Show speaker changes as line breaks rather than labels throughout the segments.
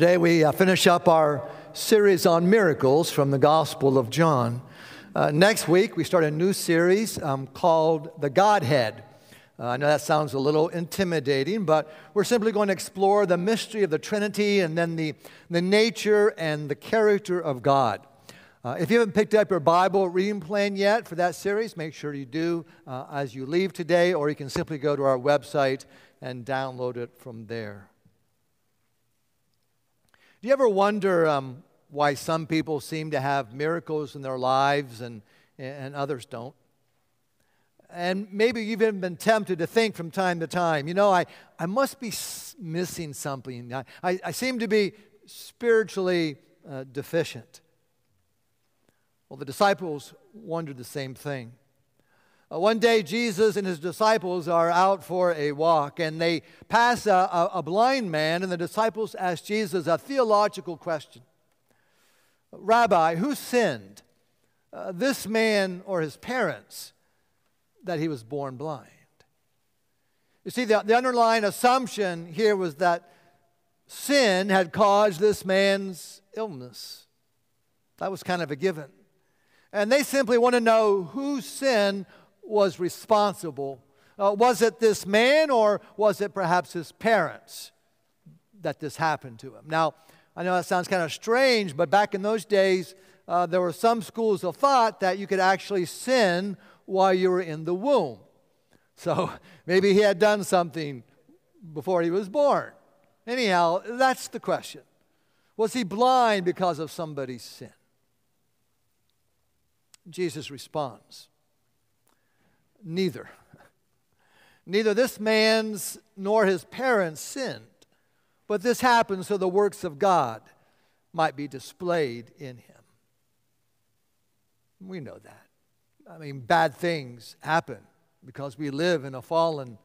Today we uh, finish up our series on miracles from the Gospel of John. Uh, next week we start a new series um, called The Godhead. Uh, I know that sounds a little intimidating, but we're simply going to explore the mystery of the Trinity and then the, the nature and the character of God. Uh, if you haven't picked up your Bible reading plan yet for that series, make sure you do uh, as you leave today, or you can simply go to our website and download it from there. Do you ever wonder um, why some people seem to have miracles in their lives and, and others don't? And maybe you've even been tempted to think from time to time, you know, I, I must be missing something. I, I, I seem to be spiritually uh, deficient. Well, the disciples wondered the same thing. Uh, one day, Jesus and his disciples are out for a walk, and they pass a, a, a blind man, and the disciples ask Jesus a theological question Rabbi, who sinned, uh, this man or his parents, that he was born blind? You see, the, the underlying assumption here was that sin had caused this man's illness. That was kind of a given. And they simply want to know whose sin was responsible. Uh, was it this man or was it perhaps his parents that this happened to him? Now, I know that sounds kind of strange, but back in those days, uh, there were some schools of thought that you could actually sin while you were in the womb. So maybe he had done something before he was born. Anyhow, that's the question. Was he blind because of somebody's sin? Jesus responds Neither. Neither this man's nor his parents sinned, but this happened so the works of God might be displayed in him. We know that. I mean, bad things happen because we live in a fallen,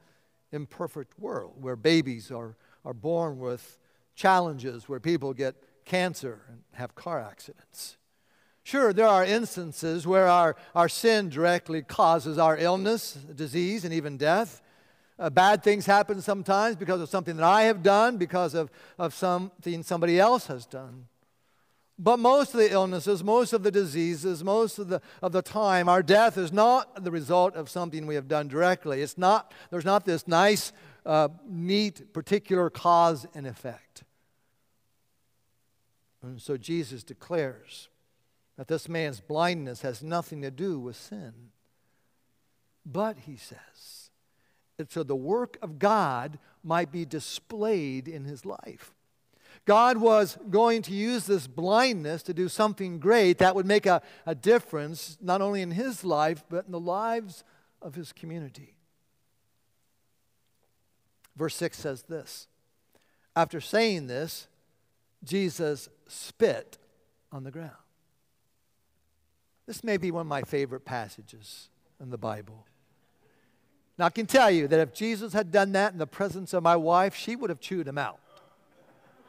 imperfect world where babies are, are born with challenges, where people get cancer and have car accidents. Sure, there are instances where our, our sin directly causes our illness, disease, and even death. Uh, bad things happen sometimes because of something that I have done, because of, of something somebody else has done. But most of the illnesses, most of the diseases, most of the, of the time, our death is not the result of something we have done directly. It's not, there's not this nice, uh, neat, particular cause and effect. And so Jesus declares that this man's blindness has nothing to do with sin. But, he says, it's so the work of God might be displayed in his life. God was going to use this blindness to do something great that would make a, a difference not only in his life, but in the lives of his community. Verse 6 says this After saying this, Jesus spit on the ground. This may be one of my favorite passages in the Bible. Now, I can tell you that if Jesus had done that in the presence of my wife, she would have chewed him out.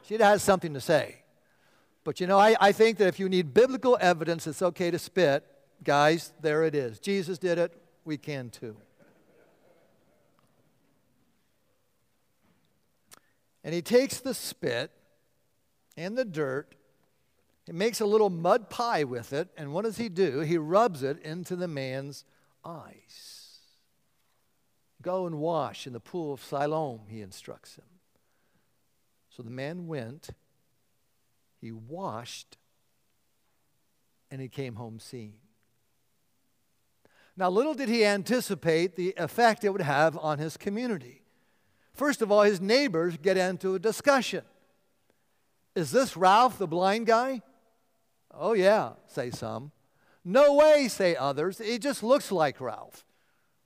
She'd have had something to say. But you know, I, I think that if you need biblical evidence, it's okay to spit. Guys, there it is. Jesus did it, we can too. And he takes the spit and the dirt he makes a little mud pie with it, and what does he do? He rubs it into the man's eyes. Go and wash in the pool of Siloam, he instructs him. So the man went, he washed, and he came home seeing. Now, little did he anticipate the effect it would have on his community. First of all, his neighbors get into a discussion. Is this Ralph, the blind guy? Oh, yeah, say some. No way, say others. It just looks like Ralph.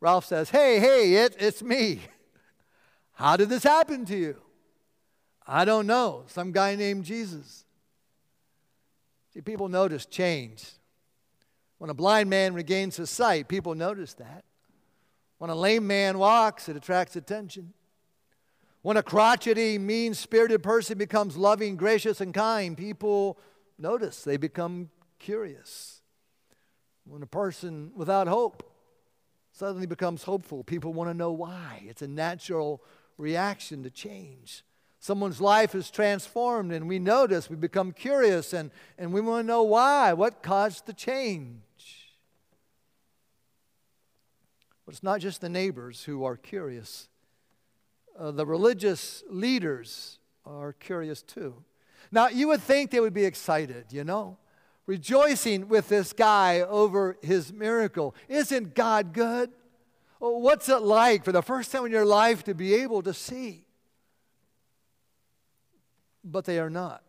Ralph says, Hey, hey, it, it's me. How did this happen to you? I don't know. Some guy named Jesus. See, people notice change. When a blind man regains his sight, people notice that. When a lame man walks, it attracts attention. When a crotchety, mean spirited person becomes loving, gracious, and kind, people notice, they become curious. When a person without hope suddenly becomes hopeful, people want to know why. It's a natural reaction to change. Someone's life is transformed, and we notice, we become curious, and, and we want to know why. What caused the change? But it's not just the neighbors who are curious, uh, the religious leaders are curious too. Now, you would think they would be excited, you know, rejoicing with this guy over his miracle. Isn't God good? What's it like for the first time in your life to be able to see? But they are not.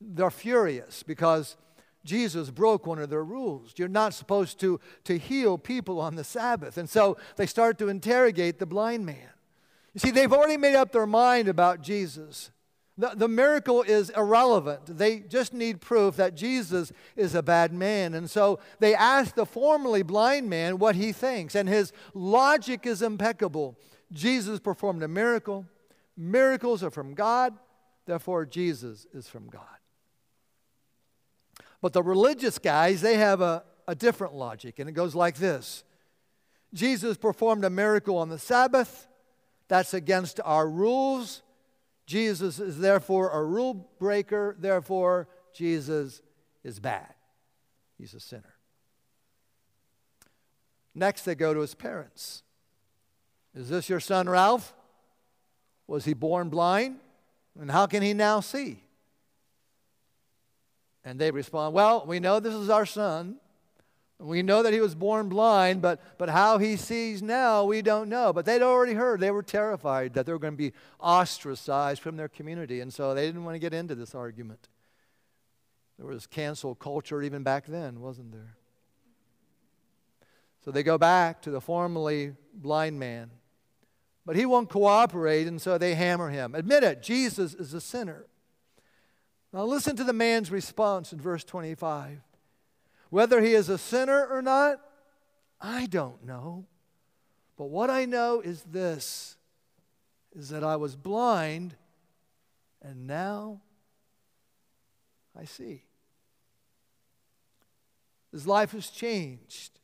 They're furious because Jesus broke one of their rules. You're not supposed to, to heal people on the Sabbath. And so they start to interrogate the blind man. You see, they've already made up their mind about Jesus. The, the miracle is irrelevant. They just need proof that Jesus is a bad man. And so they ask the formerly blind man what he thinks. And his logic is impeccable. Jesus performed a miracle. Miracles are from God. Therefore, Jesus is from God. But the religious guys, they have a, a different logic. And it goes like this Jesus performed a miracle on the Sabbath. That's against our rules. Jesus is therefore a rule breaker, therefore, Jesus is bad. He's a sinner. Next, they go to his parents. Is this your son Ralph? Was he born blind? And how can he now see? And they respond, Well, we know this is our son. We know that he was born blind, but, but how he sees now, we don't know. But they'd already heard. They were terrified that they were going to be ostracized from their community, and so they didn't want to get into this argument. There was cancel culture even back then, wasn't there? So they go back to the formerly blind man. But he won't cooperate, and so they hammer him. Admit it, Jesus is a sinner. Now listen to the man's response in verse 25. Whether he is a sinner or not, I don't know. But what I know is this is that I was blind and now I see. His life has changed.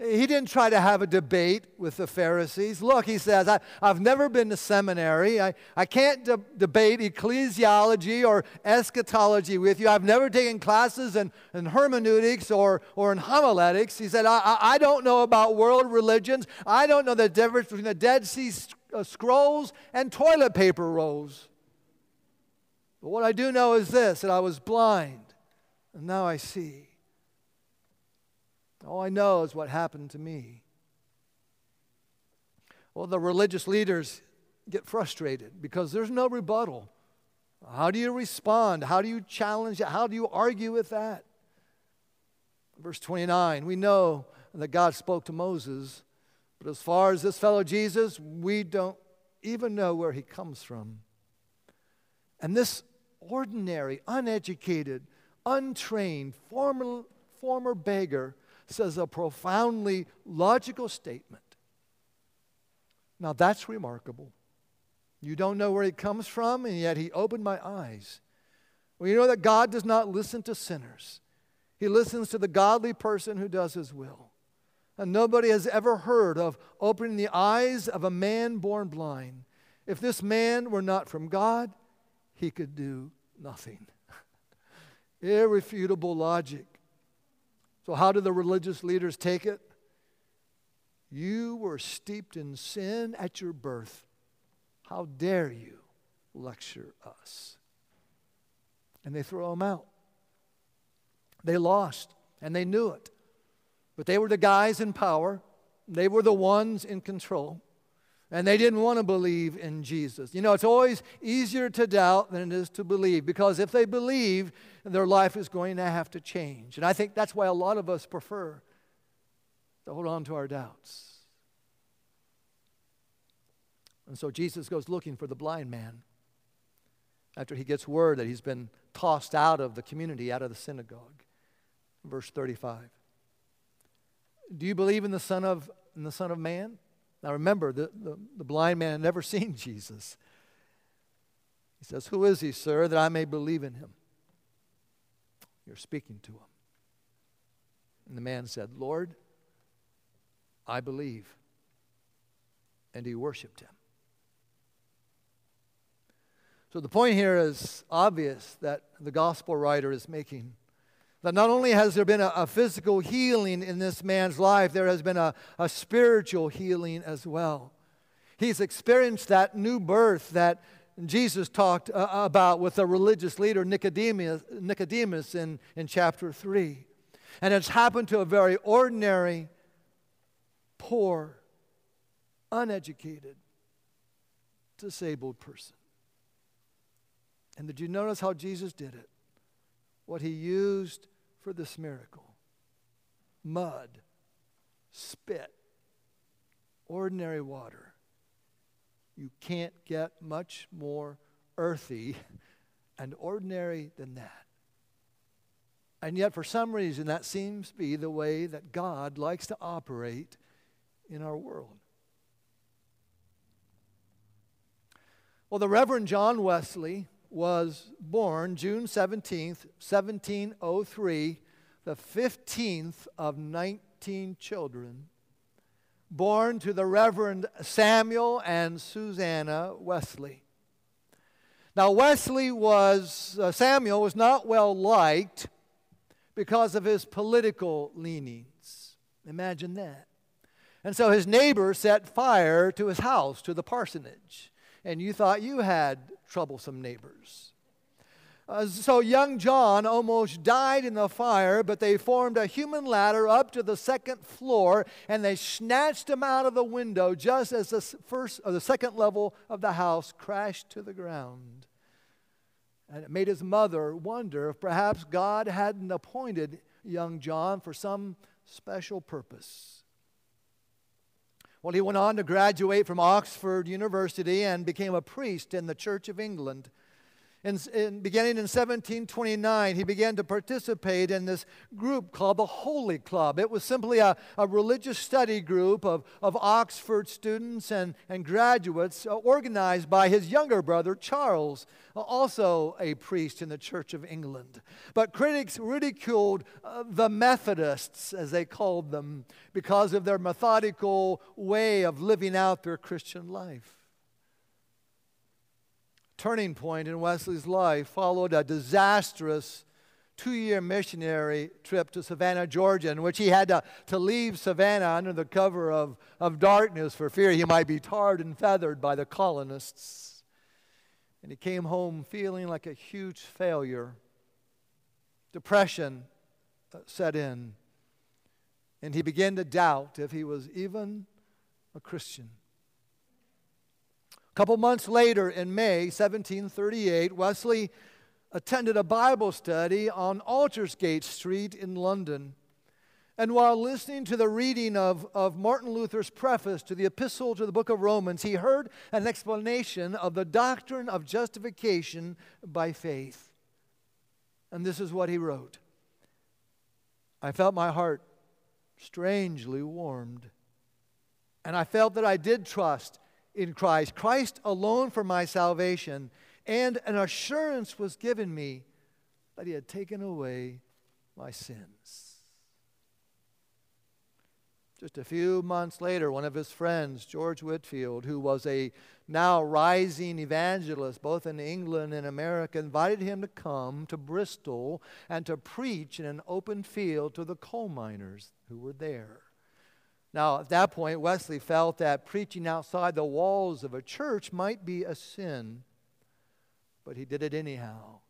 He didn't try to have a debate with the Pharisees. Look, he says, I, have never been to seminary. I, I can't de- debate ecclesiology or eschatology with you. I've never taken classes in, in hermeneutics or, or in homiletics. He said, I, I don't know about world religions. I don't know the difference between the Dead Sea uh, Scrolls and toilet paper rolls. But what I do know is this that I was blind, and now I see. All I know is what happened to me. Well, the religious leaders get frustrated because there's no rebuttal. How do you respond? How do you challenge it? How do you argue with that? Verse 29 we know that God spoke to Moses, but as far as this fellow Jesus, we don't even know where he comes from. And this ordinary, uneducated, untrained, former, former beggar says a profoundly logical statement. Now that's remarkable. You don't know where he comes from, and yet he opened my eyes. Well, you know that God does not listen to sinners, he listens to the godly person who does his will. And nobody has ever heard of opening the eyes of a man born blind. If this man were not from God, he could do nothing. Irrefutable logic. So, how do the religious leaders take it? You were steeped in sin at your birth. How dare you lecture us? And they throw him out. They lost, and they knew it. But they were the guys in power, they were the ones in control. And they didn't want to believe in Jesus. You know, it's always easier to doubt than it is to believe because if they believe, their life is going to have to change. And I think that's why a lot of us prefer to hold on to our doubts. And so Jesus goes looking for the blind man after he gets word that he's been tossed out of the community, out of the synagogue. Verse 35. Do you believe in the Son of, in the Son of Man? Now remember, the, the, the blind man had never seen Jesus. He says, Who is he, sir, that I may believe in him? You're speaking to him. And the man said, Lord, I believe. And he worshiped him. So the point here is obvious that the gospel writer is making. That not only has there been a, a physical healing in this man's life, there has been a, a spiritual healing as well. He's experienced that new birth that Jesus talked uh, about with the religious leader Nicodemus, Nicodemus in, in chapter 3. And it's happened to a very ordinary, poor, uneducated, disabled person. And did you notice how Jesus did it? What he used for this miracle mud, spit, ordinary water. You can't get much more earthy and ordinary than that. And yet, for some reason, that seems to be the way that God likes to operate in our world. Well, the Reverend John Wesley was born June 17th, 1703, the 15th of 19 children, born to the Reverend Samuel and Susanna Wesley. Now, Wesley was, uh, Samuel was not well liked because of his political leanings. Imagine that. And so his neighbor set fire to his house, to the parsonage. And you thought you had troublesome neighbors. Uh, so young John almost died in the fire, but they formed a human ladder up to the second floor and they snatched him out of the window just as the first or the second level of the house crashed to the ground. And it made his mother wonder if perhaps God hadn't appointed young John for some special purpose. Well, he went on to graduate from Oxford University and became a priest in the Church of England. In, beginning in 1729, he began to participate in this group called the Holy Club. It was simply a, a religious study group of, of Oxford students and, and graduates uh, organized by his younger brother, Charles, uh, also a priest in the Church of England. But critics ridiculed uh, the Methodists, as they called them, because of their methodical way of living out their Christian life turning point in Wesley's life followed a disastrous two year missionary trip to Savannah, Georgia, in which he had to, to leave Savannah under the cover of, of darkness for fear he might be tarred and feathered by the colonists. And he came home feeling like a huge failure. Depression uh, set in, and he began to doubt if he was even a Christian. Couple months later, in May 1738, Wesley attended a Bible study on Aldersgate Street in London. And while listening to the reading of, of Martin Luther's preface to the epistle to the book of Romans, he heard an explanation of the doctrine of justification by faith. And this is what he wrote I felt my heart strangely warmed. And I felt that I did trust in Christ, Christ alone for my salvation, and an assurance was given me that He had taken away my sins. Just a few months later, one of his friends, George Whitefield, who was a now rising evangelist both in England and America, invited him to come to Bristol and to preach in an open field to the coal miners who were there. Now, at that point, Wesley felt that preaching outside the walls of a church might be a sin, but he did it anyhow.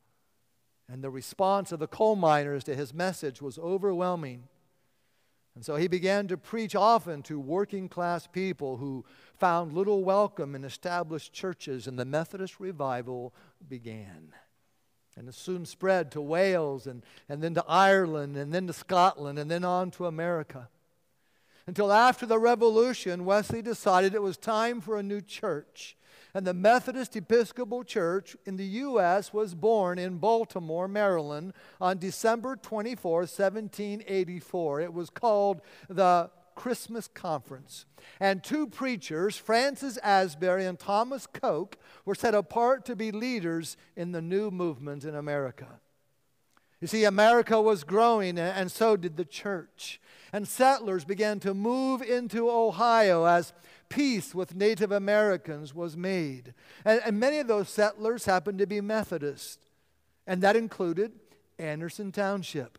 And the response of the coal miners to his message was overwhelming. And so he began to preach often to working class people who found little welcome in established churches, and the Methodist revival began. And it soon spread to Wales, and, and then to Ireland, and then to Scotland, and then on to America. Until after the Revolution, Wesley decided it was time for a new church. And the Methodist Episcopal Church in the U.S. was born in Baltimore, Maryland on December 24, 1784. It was called the Christmas Conference. And two preachers, Francis Asbury and Thomas Coke, were set apart to be leaders in the new movement in America. You see, America was growing, and so did the church and settlers began to move into Ohio as peace with Native Americans was made. And, and many of those settlers happened to be Methodist, and that included Anderson Township.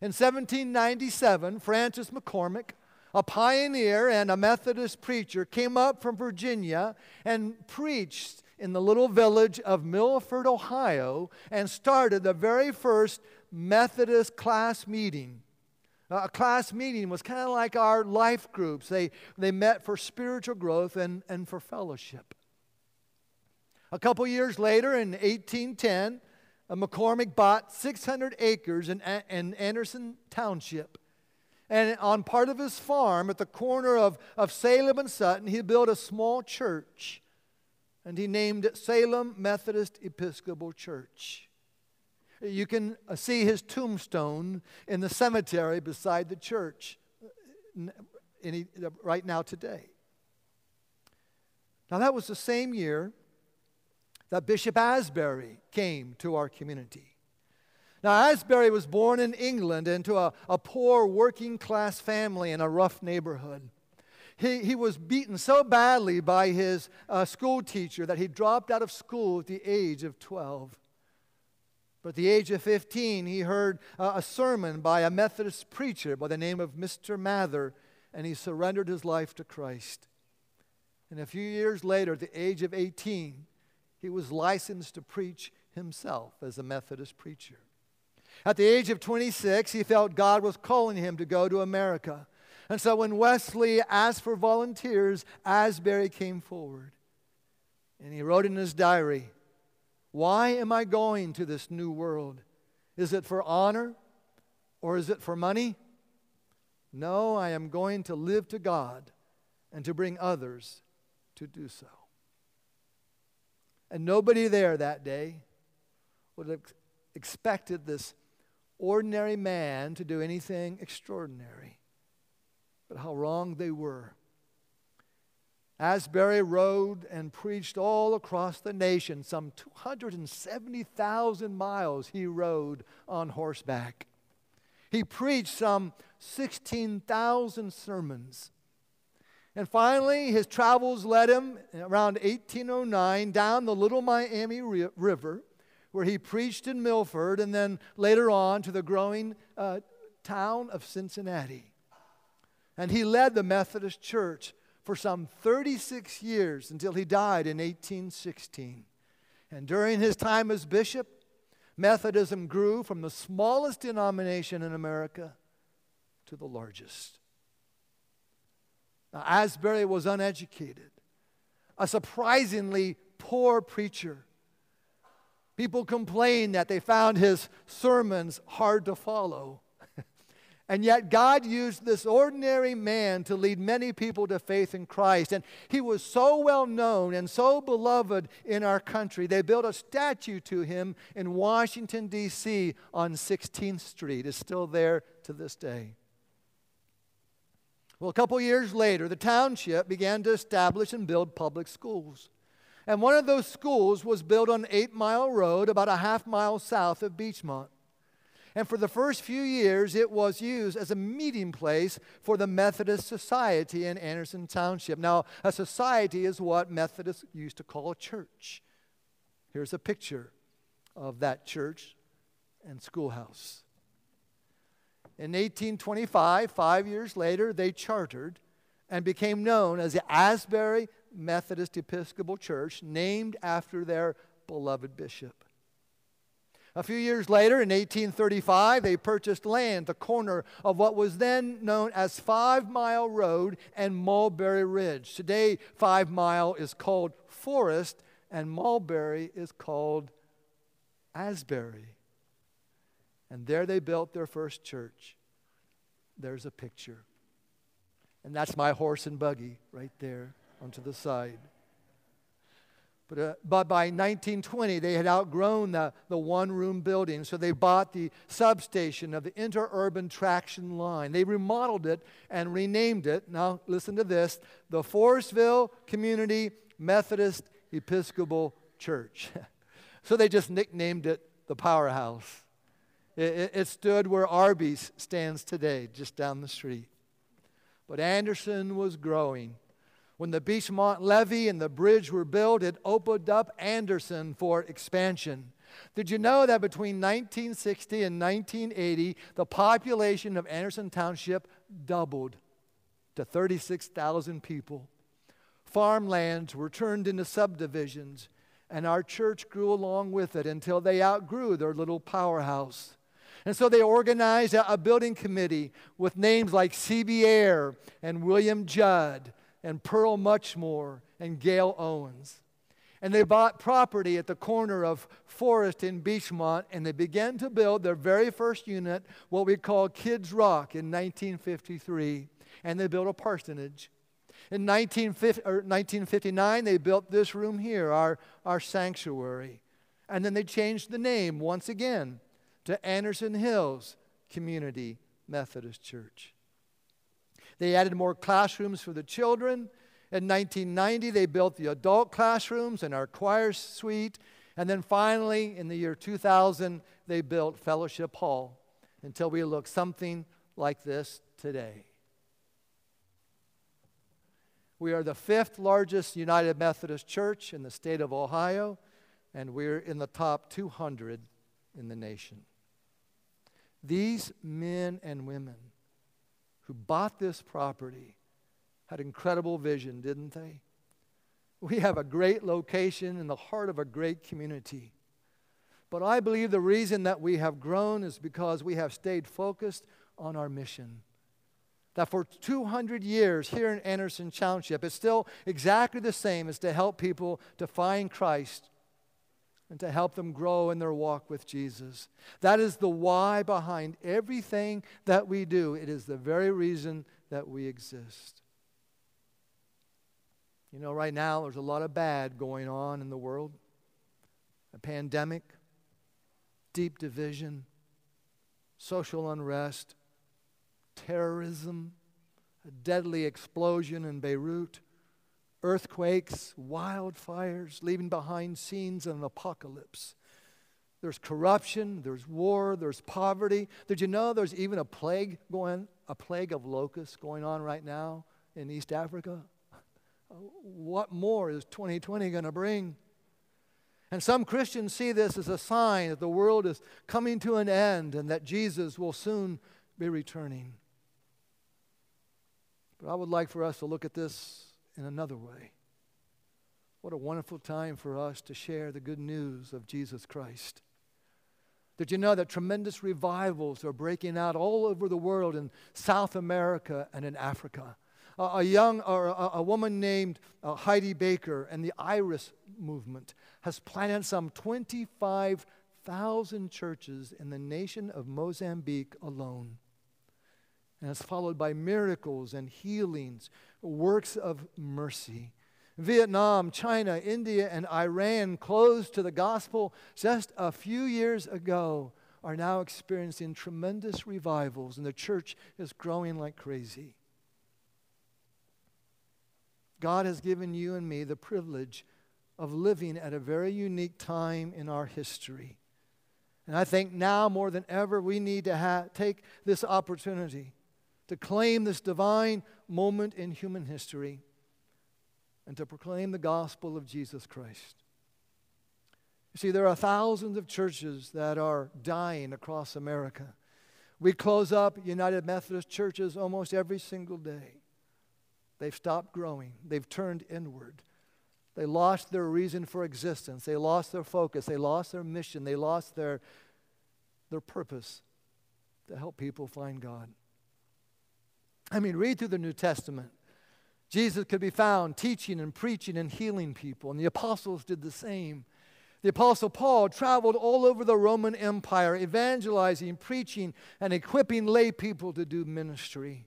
In 1797, Francis McCormick, a pioneer and a Methodist preacher, came up from Virginia and preached in the little village of Milford, Ohio, and started the very first Methodist class meeting. Uh, a class meeting was kind of like our life groups. They, they met for spiritual growth and, and for fellowship. A couple years later, in 1810, uh, McCormick bought 600 acres in, in Anderson Township. And on part of his farm, at the corner of, of Salem and Sutton, he built a small church. And he named it Salem Methodist Episcopal Church. You can uh, see his tombstone in the cemetery beside the church uh, right now today. Now, that was the same year that Bishop Asbury came to our community. Now, Asbury was born in England into a, a poor working class family in a rough neighborhood. He, he was beaten so badly by his uh, school teacher that he dropped out of school at the age of 12. But at the age of 15, he heard uh, a sermon by a Methodist preacher by the name of Mr. Mather, and he surrendered his life to Christ. And a few years later, at the age of 18, he was licensed to preach himself as a Methodist preacher. At the age of 26, he felt God was calling him to go to America. And so when Wesley asked for volunteers, Asbury came forward. And he wrote in his diary, why am I going to this new world? Is it for honor or is it for money? No, I am going to live to God and to bring others to do so. And nobody there that day would have expected this ordinary man to do anything extraordinary. But how wrong they were. Asbury rode and preached all across the nation. Some 270,000 miles he rode on horseback. He preached some 16,000 sermons. And finally, his travels led him around 1809 down the Little Miami River, where he preached in Milford, and then later on to the growing uh, town of Cincinnati. And he led the Methodist Church for some 36 years until he died in 1816. And during his time as bishop, Methodism grew from the smallest denomination in America to the largest. Now, Asbury was uneducated, a surprisingly poor preacher. People complained that they found his sermons hard to follow. And yet, God used this ordinary man to lead many people to faith in Christ. And he was so well known and so beloved in our country, they built a statue to him in Washington, D.C. on 16th Street. It's still there to this day. Well, a couple years later, the township began to establish and build public schools. And one of those schools was built on Eight Mile Road, about a half mile south of Beechmont. And for the first few years, it was used as a meeting place for the Methodist Society in Anderson Township. Now, a society is what Methodists used to call a church. Here's a picture of that church and schoolhouse. In 1825, five years later, they chartered and became known as the Asbury Methodist Episcopal Church, named after their beloved bishop. A few years later, in 1835, they purchased land, the corner of what was then known as Five Mile Road and Mulberry Ridge. Today, Five Mile is called Forest, and Mulberry is called Asbury. And there they built their first church. There's a picture. And that's my horse and buggy right there onto the side. But, uh, but by 1920, they had outgrown the, the one room building, so they bought the substation of the interurban traction line. They remodeled it and renamed it. Now, listen to this the Forestville Community Methodist Episcopal Church. so they just nicknamed it the Powerhouse. It, it, it stood where Arby's stands today, just down the street. But Anderson was growing. When the Beechmont levee and the bridge were built, it opened up Anderson for expansion. Did you know that between 1960 and 1980, the population of Anderson Township doubled to 36,000 people? Farmlands were turned into subdivisions, and our church grew along with it until they outgrew their little powerhouse. And so they organized a, building committee with names like C.B. Ayer and William Judd and Pearl Muchmore and Gail Owens. And they bought property at the corner of Forest in Beechmont, and they began to build their very first unit, what we call Kids Rock, in 1953. And they built a parsonage. In 1959, they built this room here, our, our sanctuary. And then they changed the name once again to Anderson Hills Community Methodist Church. They added more classrooms for the children. In 1990, they built the adult classrooms and our choir suite. And then finally, in the year 2000, they built Fellowship Hall until we look something like this today. We are the fifth largest United Methodist Church in the state of Ohio, and we're in the top 200 in the nation. These men and women who bought this property had incredible vision, didn't they? We have a great location in the heart of a great community. But I believe the reason that we have grown is because we have stayed focused on our mission that for 200 years here in Anderson Township, it's still exactly the same as to help people to find Christ and to help them grow in their walk with Jesus. That is the why behind everything that we do. It is the very reason that we exist. You know, right now there's a lot of bad going on in the world a pandemic, deep division, social unrest, terrorism, a deadly explosion in Beirut, earthquakes, wildfires, leaving behind scenes of an apocalypse. There's corruption, there's war, there's poverty. Did you know there's even a plague going, a plague of locusts going on right now in East Africa? What more is 2020 going to bring? And some Christians see this as a sign that the world is coming to an end and that Jesus will soon be returning. But I would like for us to look at this in another way. What a wonderful time for us to share the good news of Jesus Christ. Did you know that tremendous revivals are breaking out all over the world in South America and in Africa? A young or a, a woman named uh, Heidi Baker and the Iris movement has planted some 25,000 churches in the nation of Mozambique alone. And it's followed by miracles and healings, works of mercy. Vietnam, China, India, and Iran, closed to the gospel just a few years ago, are now experiencing tremendous revivals, and the church is growing like crazy. God has given you and me the privilege of living at a very unique time in our history. And I think now more than ever, we need to ha- take this opportunity to claim this divine moment in human history and to proclaim the gospel of Jesus Christ. You see, there are thousands of churches that are dying across America. We close up United Methodist churches almost every single day. They've stopped growing, they've turned inward. They lost their reason for existence, they lost their focus, they lost their mission, they lost their, their purpose to help people find God. I mean, read through the New Testament. Jesus could be found teaching and preaching and healing people, and the apostles did the same. The apostle Paul traveled all over the Roman Empire, evangelizing, preaching, and equipping lay people to do ministry.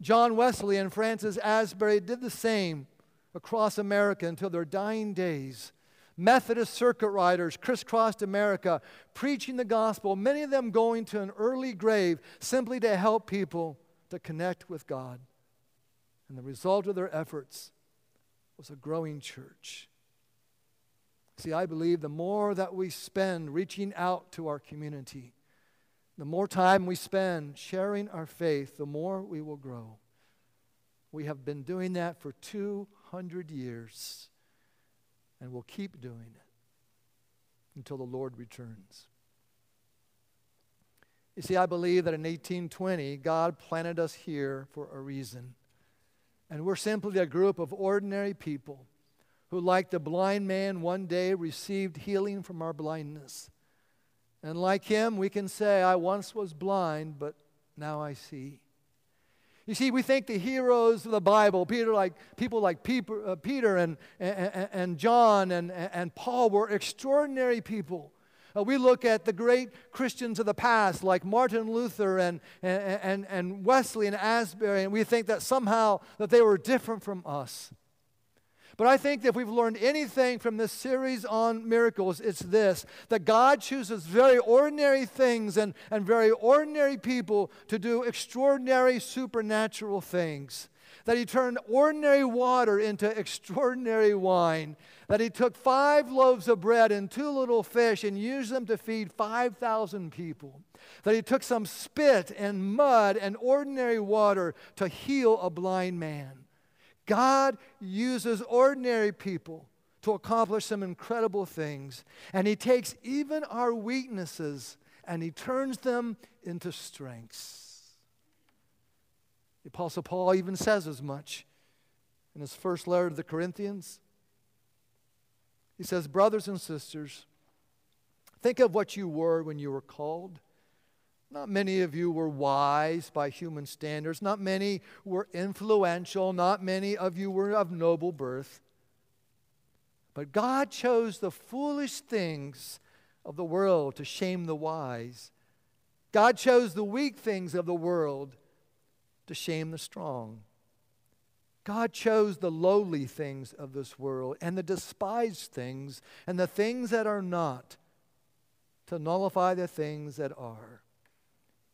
John Wesley and Francis Asbury did the same across America until their dying days. Methodist circuit riders crisscrossed America, preaching the gospel, many of them going to an early grave simply to help people to connect with God. And the result of their efforts was a growing church. See, I believe the more that we spend reaching out to our community, the more time we spend sharing our faith, the more we will grow. We have been doing that for 200 years, and we'll keep doing it until the Lord returns. You see, I believe that in 1820, God planted us here for a reason. And we're simply a group of ordinary people who, like the blind man, one day received healing from our blindness. And like him, we can say, I once was blind, but now I see. You see, we think the heroes of the Bible, Peter, like people like Peter, uh, Peter and, and, and John and, and Paul, were extraordinary people. Uh, we look at the great Christians of the past, like Martin Luther and, and, and Wesley and Asbury, and we think that somehow that they were different from us. But I think that if we've learned anything from this series on miracles, it's this that God chooses very ordinary things and, and very ordinary people to do extraordinary supernatural things. That He turned ordinary water into extraordinary wine. That He took five loaves of bread and two little fish and used them to feed 5,000 people. That He took some spit and mud and ordinary water to heal a blind man God uses ordinary people to accomplish some incredible things. And He takes even our weaknesses and He turns them into strengths. The Apostle Paul even says as much in his first letter to the Corinthians. He says, Brothers and sisters, think of what you were when you were called. Not many of you were wise by human standards. Not many were influential. Not many of you were of noble birth. But God chose the foolish things of the world to shame the wise. God chose the weak things of the world to shame the strong. God chose the lowly things of this world and the despised things and the things that are not to nullify the things that are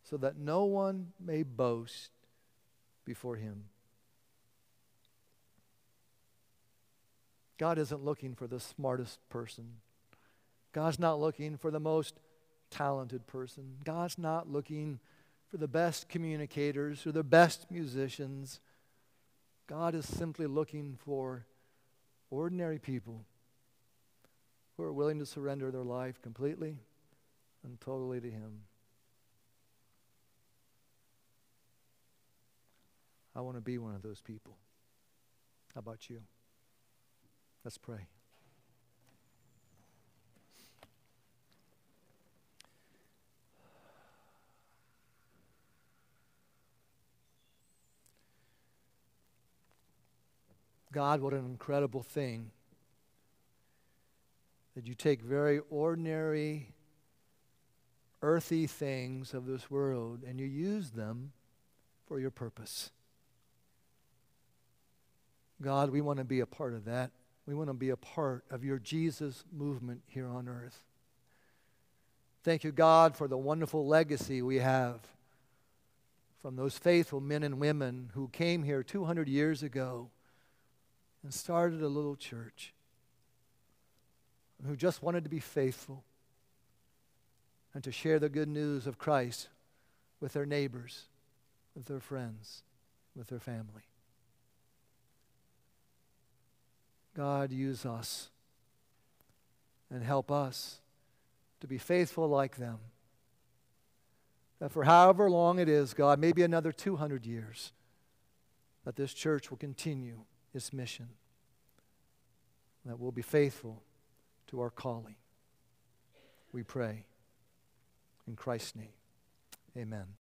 so that no one may boast before him. God isn't looking for the smartest person. God's not looking for the most talented person. God's not looking for the best communicators or the best musicians. God is simply looking for ordinary people who are willing to surrender their life completely and totally to Him. I want to be one of those people. How about you? Let's pray. God, what an incredible thing that you take very ordinary, earthy things of this world and you use them for your purpose. God, we want to be a part of that. We want to be a part of your Jesus movement here on earth. Thank you, God, for the wonderful legacy we have from those faithful men and women who came here 200 years ago and started a little church, who just wanted to be faithful and to share the good news of Christ with their neighbors, with their friends, with their family. God, use us and help us to be faithful like them. That for however long it is, God, maybe another 200 years, that this church will continue its mission. That we'll be faithful to our calling. We pray. In Christ's name, amen.